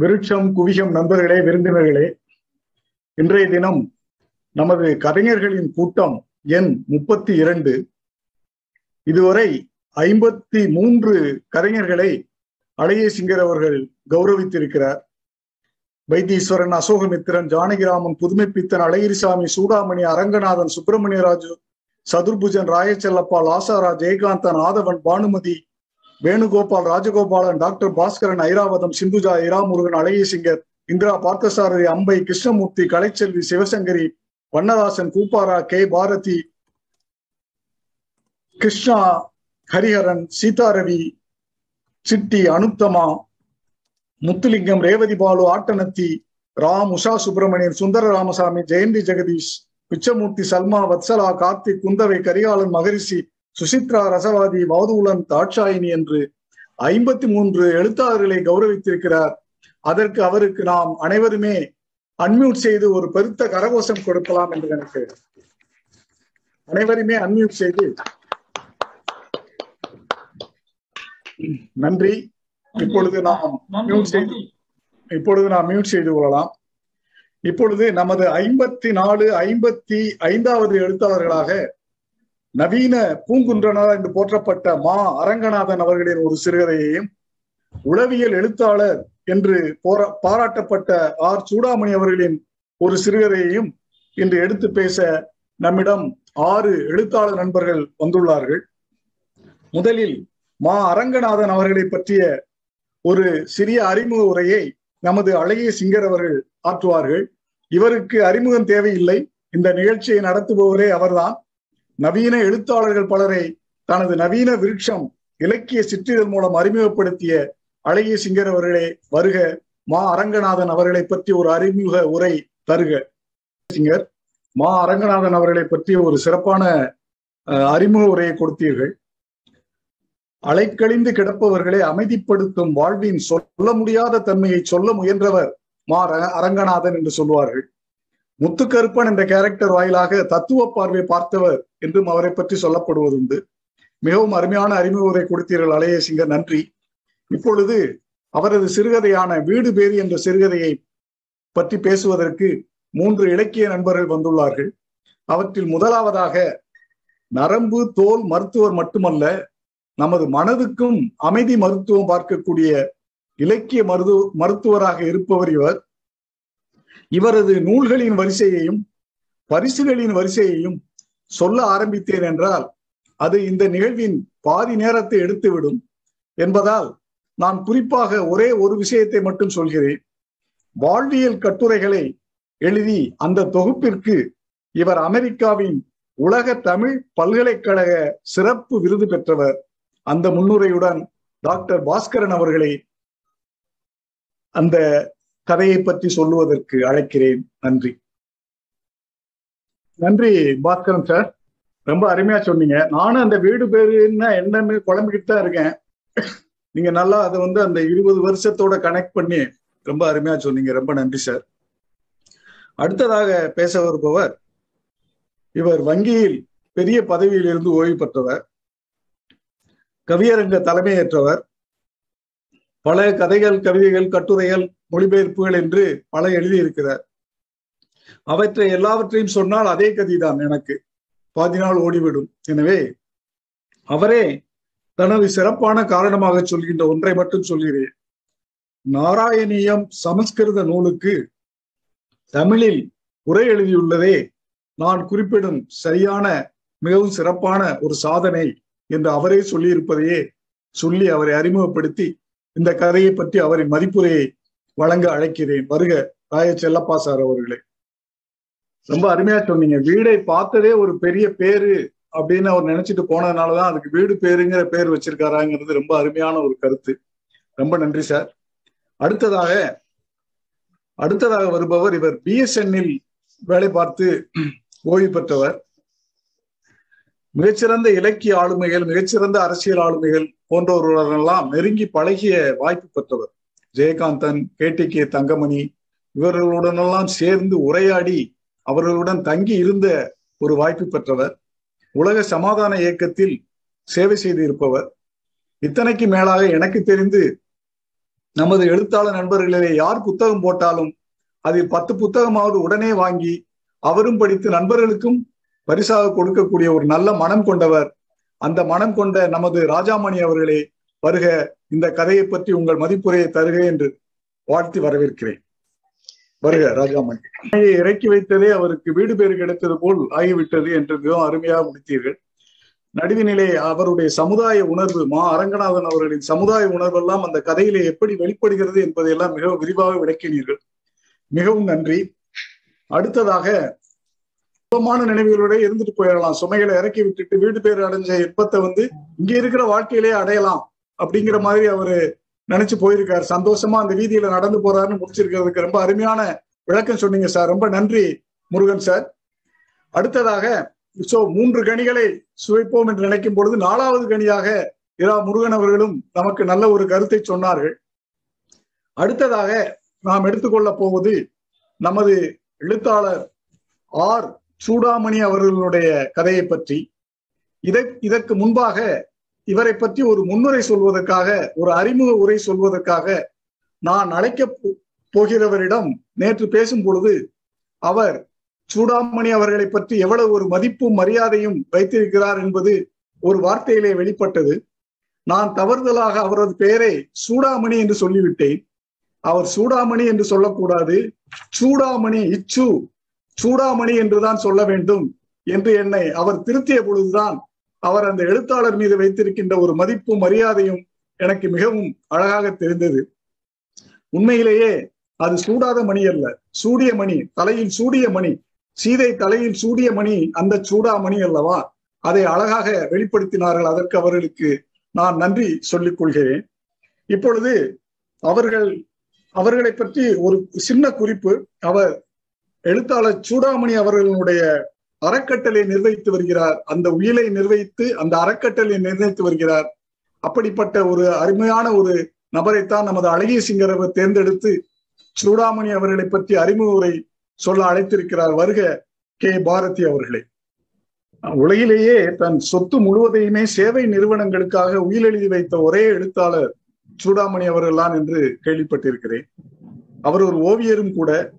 விருட்சம் குவிகம் நண்பர்களே விருந்தினர்களே இன்றைய தினம் நமது கவிஞர்களின் கூட்டம் எண் முப்பத்தி இரண்டு இதுவரை ஐம்பத்தி மூன்று கலைஞர்களை அழகிய சிங்கர் அவர்கள் கௌரவித்திருக்கிறார். வைத்தீஸ்வரன் அசோகமித்திரன் ஜானகிராமன் புதுமைப்பித்தன் அழகிரிசாமி சூடாமணி அரங்கநாதன் சுப்பிரமணியராஜு சதுர்புஜன் ராயச்செல்லப்பா லாசாரா ஜெயகாந்தன் ஆதவன் பானுமதி வேணுகோபால் ராஜகோபாலன் டாக்டர் பாஸ்கரன் ஐராவதம் சிந்துஜா இராமுருகன் அழகிய சிங்கர் இந்திரா பார்த்தசாரதி அம்பை கிருஷ்ணமூர்த்தி கலைச்செல்வி சிவசங்கரி வண்ணதாசன் கூப்பாரா கே. பாரதி கிருஷ்ணா ஹரிஹரன் சீதாரவி சிட்டி அனுத்தமா முத்துலிங்கம் ரேவதி பாலு ஆட்டனத்தி ராம் உஷா சுப்பிரமணியன் சுந்தர ராமசாமி ஜெயந்தி ஜெகதீஷ் பிச்சமூர்த்தி சல்மா வத்சலா கார்த்திக் குந்தவை கரிகாலன் மகரிஷி சுசித்ரா ரசவாதி வாதுவுலன் தாட்சாயினி என்று ஐம்பத்தி மூன்று எழுத்தாளர்களை கௌரவித்திருக்கிறார். அதற்கு அவருக்கு நாம் அனைவருமே அன்மியூட் செய்து ஒரு பெருத்த கரகோஷம் கொடுக்கலாம் என்று நினைக்கிறேன். அனைவருமே அன்மியூட் செய்து. நன்றி. இப்பொழுது நாம் மியூட் செய்து இப்பொழுது நாம் மியூட் செய்து கொள்ளலாம். இப்பொழுது நமது ஐம்பத்தி நாலு ஐம்பத்தி ஐந்தாவது எழுத்தாளர்களாக நவீன பூங்குன்றனார் என்று போற்றப்பட்ட மா. அரங்கநாதன் அவர்களின் ஒரு சிறுகதையையும் உளவியல் எழுத்தாளர் என்று போரா பாராட்டப்பட்ட ஆர். சூடாமணி அவர்களின் ஒரு சிறுகதையையும் இன்று எடுத்து பேச நம்மிடம் ஆறு எழுத்தாளர் நண்பர்கள் வந்துள்ளார்கள். முதலில் மா. அரங்கநாதன் அவர்களை பற்றிய ஒரு சிறிய அறிமுக உரையை நமது அழகிய சிங்கர் அவர்கள் ஆற்றுவார்கள். இவருக்கு அறிமுகம் தேவையில்லை. இந்த நிகழ்ச்சியை நடத்துபவரே அவர்தான். நவீன எழுத்தாளர்கள் பலரை தனது நவீன விருட்சம் இலக்கிய சிற்றிதழ் மூலம் அறிமுகப்படுத்திய அழகிய சிங்கர் அவர்களே வருக மா அரங்கநாதன் அவர்களை பற்றி ஒரு அறிமுக உரை தருக. சிங்கர் மா அரங்கநாதன் அவர்களை பற்றி ஒரு சிறப்பான அறிமுக உரையை கொடுத்தீர்கள். அலைக்கழிந்து கிடப்பவர்களை அமைதிப்படுத்தும் வாழ்வின் சொல்ல முடியாத தன்மையை சொல்ல முயன்றவர் மா அரங்கநாதன் என்று சொல்வார்கள் முத்துக்கருப்பன் என்ற கேரக்டர் வாயிலாக தத்துவ பார்வை பார்த்தவர் என்றும் அவரை பற்றி சொல்லப்படுவதுண்டு. மிகவும் அருமையான அறிமுகத்தை கொடுத்தீர்கள் அலையசிங்கர் நன்றி. இப்பொழுது அவரது சிறுகதையான வீடு பேரி என்ற சிறுகதையை பற்றி பேசுவதற்கு மூன்று இலக்கிய நண்பர்கள் வந்துள்ளார்கள். அவற்றில் முதலாவதாக நரம்பு தோல் மருத்துவர் மட்டுமல்ல நமது மனதுக்கும் அமைதி மருத்துவம் பார்க்கக்கூடிய இலக்கிய மருது மருத்துவராக இருப்பவர் இவர். இவரது நூல்களின் வரிசையையும் பரிசுகளின் வரிசையையும் சொல்ல ஆரம்பித்தேன் என்றால் அது இந்த நிகழ்வின் பாதி நேரத்தை எடுத்துவிடும் என்பதால் நான் குறிப்பாக ஒரே ஒரு விஷயத்தை மட்டும் சொல்கிறேன். வாழ்வியல் கட்டுரைகளை எழுதி அந்த தொகுப்பிற்கு இவர் அமெரிக்காவின் உலக தமிழ் பல்கலைக்கழக சிறப்பு விருது பெற்றவர். அந்த முன்னுரையுடன் டாக்டர் பாஸ்கரன் அவர்களை அந்த கதையை பற்றி சொல்லுவதற்கு அழைக்கிறேன். நன்றி. நன்றி பாஸ்கரன் சார் ரொம்ப அருமையா சொன்னீங்க. நானும் அந்த வீடு பேருன்னா என்னன்னு குழம்பிக்கிட்டு தான் இருக்கேன். நீங்க நல்லா அதை வந்து அந்த இருபது வருஷத்தோட கனெக்ட் பண்ணி ரொம்ப அருமையா சொன்னீங்க. ரொம்ப நன்றி சார் அடுத்ததாக பேச வருபவர் இவர் வங்கியில் பெரிய பதவியில் இருந்து ஓய்வு பெற்றவர். கவியரங்க தலைமையேற்றவர். பல கதைகள் கவிதைகள் கட்டுரைகள் மொழிபெயர்ப்புகள் என்று பல எழுதியிருக்கிறார். அவற்றை எல்லாவற்றையும் சொன்னால் அதே கதிதான் எனக்கு. பாதி நாள் ஓடிவிடும். எனவே அவரே தனது சிறப்பான காரணமாக சொல்கின்ற ஒன்றை மட்டும் சொல்கிறேன். நாராயணியம் சமஸ்கிருத நூலுக்கு தமிழில் உரை எழுதியுள்ளதே. நான் குறிப்பிடும் சரியான மிகவும் சிறப்பான ஒரு சாதனை என்று அவரே சொல்லியிருப்பதையே சொல்லி அவரை அறிமுகப்படுத்தி இந்த கதையை பற்றி அவரின் மதிப்புரையை வழங்க அழைக்கிறேன். வருக ராய செல்லப்பா சார் அவர்களே. ரொம்ப அருமையா சொன்னீங்க. வீடை பார்த்ததே ஒரு பெரிய பேரு அப்படின்னு அவர் நினைச்சிட்டு போனதுனாலதான் அதுக்கு வீடு பேருங்கிற பேர் வச்சிருக்காராங்கிறது ரொம்ப அருமையான ஒரு கருத்து. ரொம்ப நன்றி சார். அடுத்ததாக அடுத்ததாக வருபவர் இவர் பிஎஸ்என்எல் வேலை பார்த்து ஓய்வு பெற்றவர். மிகச்சிறந்த இலக்கிய ஆளுமைகள் மிகச்சிறந்த அரசியல் ஆளுமைகள் போன்றவர்களெல்லாம் நெருங்கி பழகிய வாய்ப்பு பெற்றவர். Jeyakanthan K. T. K. Thangamani இவர்களுடனெல்லாம் சேர்ந்து உரையாடி அவர்களுடன் தங்கி இருந்த ஒரு வாய்ப்பு பெற்றவர். உலக சமாதான இயக்கத்தில் சேவை செய்து இருப்பவர் இத்தனைக்கு மேலாக எனக்கு தெரிந்து நமது எழுத்தாளர் நண்பர்களிலே யார் புத்தகம் போட்டாலும் அதில் பத்து புத்தகமாவது உடனே வாங்கி அவரும் படித்து நண்பர்களுக்கும் பரிசாக கொடுக்கக்கூடிய ஒரு நல்ல மனம் கொண்டவர் அந்த மனம் கொண்ட நமது ராஜாமணி அவர்களே வருக இந்த கதையை பற்றி உங்கள் மதிப்புரையை தருக என்று வாழ்த்தி வரவேற்கிறேன். வருக ராஜாமணி. இறக்கி வைத்ததே அவருக்கு வீடு பேர் கிடைத்தது போல் ஆகிவிட்டது என்று மிகவும் அருமையாக முடித்தீர்கள். நடுவினிலே அவருடைய சமுதாய உணர்வு மா. அரங்கநாதன் அவர்களின் சமுதாய உணர்வெல்லாம் அந்த கதையிலே எப்படி வெளிப்படுகிறது என்பதையெல்லாம் மிக விரிவாக விளக்கினீர்கள். மிகவும் நன்றி. அடுத்ததாக சுகமான நினைவுகளோட இருந்துட்டு போயிடலாம். சுமைகளை இறக்கி விட்டுட்டு வீடு பேர் அடைஞ்ச இன்பத்தை வந்து இங்க இருக்கிற வாழ்க்கையிலே அடையலாம் அப்படிங்கிற மாதிரி அவரு நினைச்சு போயிருக்காரு. சந்தோஷமா அந்த வீதியில நடந்து போறாருன்னு முடிச்சிருக்கிறதுக்கு ரொம்ப அருமையான விளக்கம் சொன்னீங்க சார். ரொம்ப நன்றி முருகன் சார். அடுத்ததாக சோ மூன்று கனிகளை சுவைப்போம் என்று நினைக்கும் பொழுது நாலாவது கனியாக இரா முருகன் அவர்களும் நமக்கு நல்ல ஒரு கருத்தை சொன்னார்கள். அடுத்ததாக நாம் எடுத்துக்கொள்ள போவது நமது எழுத்தாளர் ஆர் சூடாமணி அவர்களுடைய கதையை பற்றி. இதை இதற்கு முன்பாக இவரை பற்றி ஒரு முன்னுரை சொல்வதற்காக ஒரு அறிமுக உரை சொல்வதற்காக நான் அழைக்க போகிறவரிடம் நேற்று பேசும் பொழுது அவர் சூடாமணி அவர்களை பற்றி எவ்வளவு ஒரு மதிப்பும் மரியாதையும் வைத்திருக்கிறார் என்பது ஒரு வார்த்தையிலே வெளிப்பட்டது. நான் தவறுதலாக அவரது பெயரை சூடாமணி என்று சொல்லிவிட்டேன். அவர் சூடாமணி என்று சொல்லக்கூடாது. சூடாமணி இச்சு சூடாமணி என்றுதான் சொல்ல வேண்டும் என்று என்னை அவர் திருத்திய பொழுதுதான் அவர் அந்த எழுத்தாளர் மீது வைத்திருக்கின்ற ஒரு மதிப்பும் மரியாதையும் எனக்கு மிகவும் அழகாக தெரிந்தது. உண்மையிலேயே அது சூடாத மணி அல்ல. சூடிய மணி தலையில் சூடிய மணி சீதை தலையில் சூடிய மணி அந்த சூடாமணி அல்லவா? அதை அழகாக வெளிப்படுத்தினார்கள். அதற்கு அவர்களுக்கு நான் நன்றி சொல்லிக் கொள்கிறேன். இப்பொழுது அவர்கள் அவர்களை பற்றி ஒரு சின்ன குறிப்பு. அவர் எழுத்தாளர் சூடாமணி அவர்களுடைய அறக்கட்டளை நிர்வகித்து வருகிறார். அந்த உயிலை நிர்வகித்து அந்த அறக்கட்டளை நிர்ணயித்து வருகிறார். அப்படிப்பட்ட ஒரு அருமையான ஒரு நபரைத்தான் நமது அழகிய சிங்கரவர் தேர்ந்தெடுத்து சூடாமணி அவர்களை பற்றி அறிமுக உரை சொல்ல அழைத்திருக்கிறார். வருக கே. பாரதி அவர்களே. உலகிலேயே தன் சொத்து முழுவதையுமே சேவை நிறுவனங்களுக்காக உயிரெழுதி வைத்த ஒரே எழுத்தாளர் சூடாமணி அவர்கள்தான் என்று கேள்விப்பட்டிருக்கிறேன். அவர் ஒரு ஓவியரும் கூட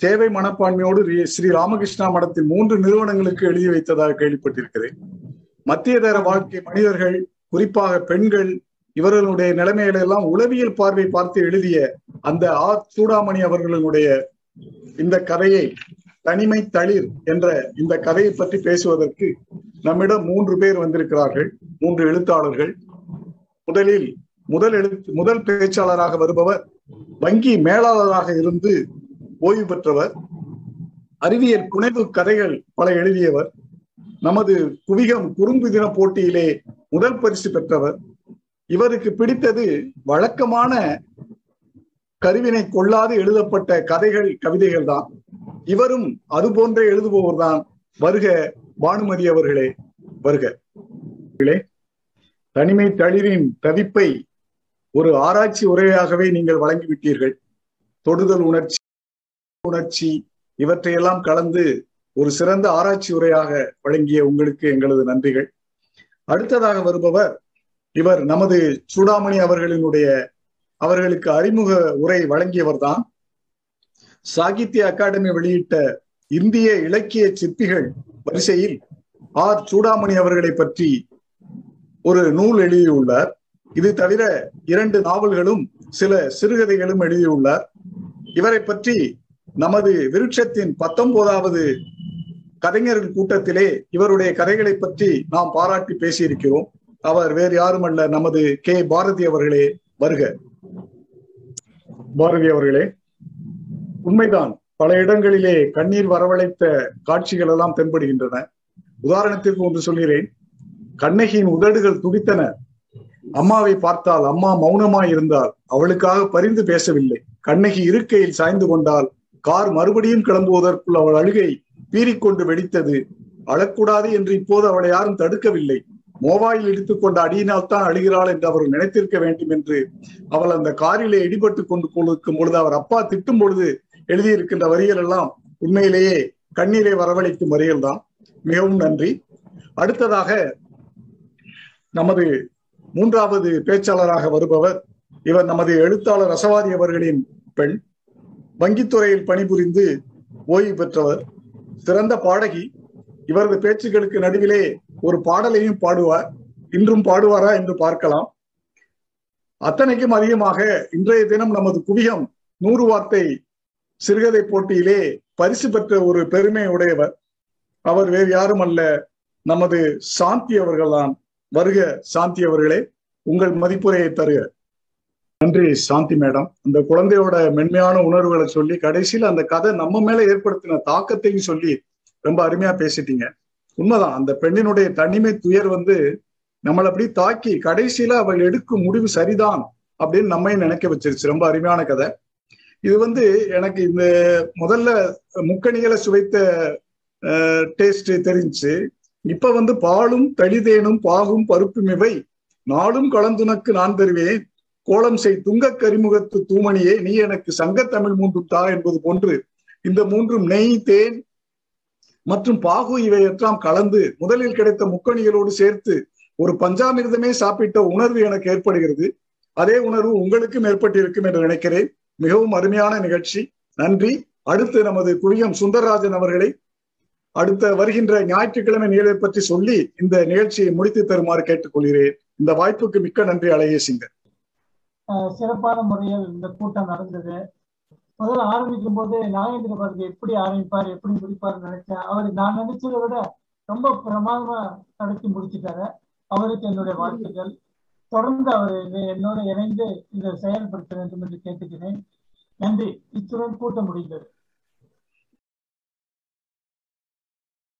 சேவை மனப்பான்மையோடு ஸ்ரீ ராமகிருஷ்ணா மடத்தின் மூன்று நிறுவனங்களுக்கு எழுதி வைத்ததாக கேள்விப்பட்டிருக்கிறேன். மத்திய தர வாழ்க்கை மனிதர்கள் குறிப்பாக பெண்கள் இவர்களுடைய நிலைமைகளை எல்லாம் உளவியல் பார்வை பார்த்து எழுதிய அந்த ஆர். சூடாமணி அவர்களுடைய இந்த கதையை தனிமை தளிர் என்ற இந்த கதையை பற்றி பேசுவதற்கு நம்மிடம் மூன்று பேர் வந்திருக்கிறார்கள் மூன்று எழுத்தாளர்கள். முதலில் முதல் எழுத்து முதல் பேச்சாளராக வருபவர் வங்கி மேலாளராக இருந்து ஓய்வு பெற்றவர் அறிவியல் புனைவு கதைகள் பல எழுதியவர் நமது குவிகம் குறும்பு தின போட்டியிலே முதல் பரிசு பெற்றவர். இவருக்கு பிடித்தது வழக்கமான கருவினை கொள்ளாது எழுதப்பட்ட கதைகள் கவிதைகள் தான். இவரும் அது போன்றே எழுதுபவர் தான். வருக பானுமதி அவர்களே வருக. தனிமை தளிரின் தவிப்பை ஒரு ஆராய்ச்சி உரையாகவே நீங்கள் வழங்கிவிட்டீர்கள். தொடுதல் உணர்ச்சி உணர்ச்சி இவற்றையெல்லாம் கலந்து ஒரு சிறந்த ஆராய்ச்சி உரையாக வழங்கிய உங்களுக்கு எங்களது நன்றிகள். அடுத்ததாக வருபவர் இவர் நமது சூடாமணி அவர்களினுடைய அவர்களுக்கு அறிமுக உரை வழங்கியவர் தான் சாகித்ய அகாடமி வெளியிட்ட இந்திய இலக்கிய சிற்பிகள் வரிசையில் ஆர். சூடாமணி அவர்களை பற்றி ஒரு நூல் எழுதியுள்ளார். இது தவிர இரண்டு நாவல்களும் சில சிறுகதைகளும் எழுதியுள்ளார். இவரை பற்றி நமது விருட்சத்தின் பத்தொன்பதாவது கதைஞர்கள் கூட்டத்திலே இவருடைய கதைகளை பற்றி நாம் பாராட்டி பேசியிருக்கிறோம். அவர் வேறு யாரும் அல்ல நமது கே. பாரதி அவர்களே வருக. பாரதி அவர்களே உண்மைதான் பல இடங்களிலே கண்ணீர் வரவழைத்த காட்சிகள் எல்லாம் தென்படுகின்றன. உதாரணத்திற்கு ஒன்று சொல்கிறேன். கண்ணகியின் உதடுகள் துடித்தன. அம்மாவை பார்த்தால் அம்மா மௌனமாய் இருந்தால் அவளுக்காக பரிந்து பேசவில்லை. கண்ணகி இருக்கையில் சாய்ந்து கொண்டால் கார் மறுபடியும் கிளம்புவதற்குள் அவள் அழுகை பீறிக்கொண்டு வெடித்தது. அழக்கூடாது என்று இப்போது அவளை யாரும் தடுக்கவில்லை. மோவாயில் இடித்துக்கொண்ட அடியினால் தான் அழுகிறாள் என்று அவர் நினைத்திருக்க வேண்டும் என்று அவள் அந்த காரிலே இடிபட்டு கொண்டு கொண்டிருக்கும் பொழுது அவர் அப்பா திட்டும் பொழுது எழுதியிருக்கின்ற வரிகள் எல்லாம் உண்மையிலேயே கண்ணீரை வரவழைக்கும் வரிகள் தான். மிகவும் நன்றி. அடுத்ததாக நமது மூன்றாவது பேச்சாளராக வருபவர் இவர் நமது எழுத்தாளர் ரசவாதி அவர்களின் பெண். வங்கித்துறையில் பணிபுரிந்து ஓய்வு பெற்றவர் சிறந்த பாடகி இவரது பேச்சுகளுக்கு நடுவிலே ஒரு பாடலையும் பாடுவார். இன்றும் பாடுவாரா என்று பார்க்கலாம். அத்தனைக்கும் அதிகமாக இன்றைய தினம் நமது குவியம் நூறு வார்த்தை சிறுகதை போட்டியிலே பரிசு பெற்ற ஒரு பெருமை உடையவர். அவர் வேறு யாரும் அல்ல நமது சாந்தி அவர்கள்தான். வருக சாந்தி அவர்களே உங்கள் மதிப்புரையை தருக. நன்றி சாந்தி மேடம். அந்த குழந்தையோட மென்மையான உணர்வுகளை சொல்லி கடைசியில் அந்த கதை நம்ம மேல ஏற்படுத்தின தாக்கத்தையும் சொல்லி ரொம்ப அருமையா பேசிட்டீங்க. உண்மைதான் அந்த பெண்ணினுடைய தனிமை துயர் வந்து நம்மளை அப்படி தாக்கி கடைசியில அவள் எடுக்கும் முடிவு சரிதான் அப்படின்னு நம்மையும் நினைக்க வச்சிருச்சு. ரொம்ப அருமையான கதை. இது வந்து எனக்கு இந்த முதல்ல முக்கணிகளை சுவைத்த டேஸ்ட் தெரிஞ்சு இப்ப வந்து பாலும் தளிதேனும் பாகும் பருப்பும் இவை நாளும் கலந்துனக்கு நான் தருவேன். கோலம் செய் துங்க கரிமுகத்து தூமணியே நீ எனக்கு சங்கத்தமிழ் மூன்றும் தா என்பது போன்று இந்த மூன்றும் நெய் தேன் மற்றும் பாகு இவையெல்லாம் கலந்து முதலில் கிடைத்த முக்கணிகளோடு சேர்த்து ஒரு பஞ்சாமிர்தமே சாப்பிட்ட உணர்வு எனக்கு ஏற்படுகிறது. அதே உணர்வு உங்களுக்கும் ஏற்பட்டிருக்கும் என்று நினைக்கிறேன். மிகவும் அருமையான நிகழ்ச்சி. நன்றி. அடுத்து நமது குழியம் சுந்தரராஜன் அவர்களை அடுத்த வருகின்ற ஞாயிற்றுக்கிழமை நிகழ்வை பற்றி சொல்லி இந்த நிகழ்ச்சியை முடித்து தருமாறு கேட்டுக்கொள்கிறேன். இந்த வாய்ப்புக்கு மிக்க நன்றி அழகிய சிங்கர். சிறப்பான முறையில் இந்த கூட்டம் நடந்தது. முதல்ல ஆரம்பிக்கும் போது நாகேந்திர பாரதி எப்படி ஆரம்பிப்பார் எப்படி முடிப்பார் நினைச்சேன். அவர் நான் நினைச்சதை விட ரொம்ப பிரமாதமா நடத்தி முடிச்சுட்டாரு. அவருக்கு என்னுடைய வாழ்த்துக்கள். தொடர்ந்து அவர் என்னோட இணைந்து இதை செயல்படுத்த வேண்டும் என்று கேட்டுக்கிறேன். நன்றி. இத்துடன் கூட்டம் முடிந்தது.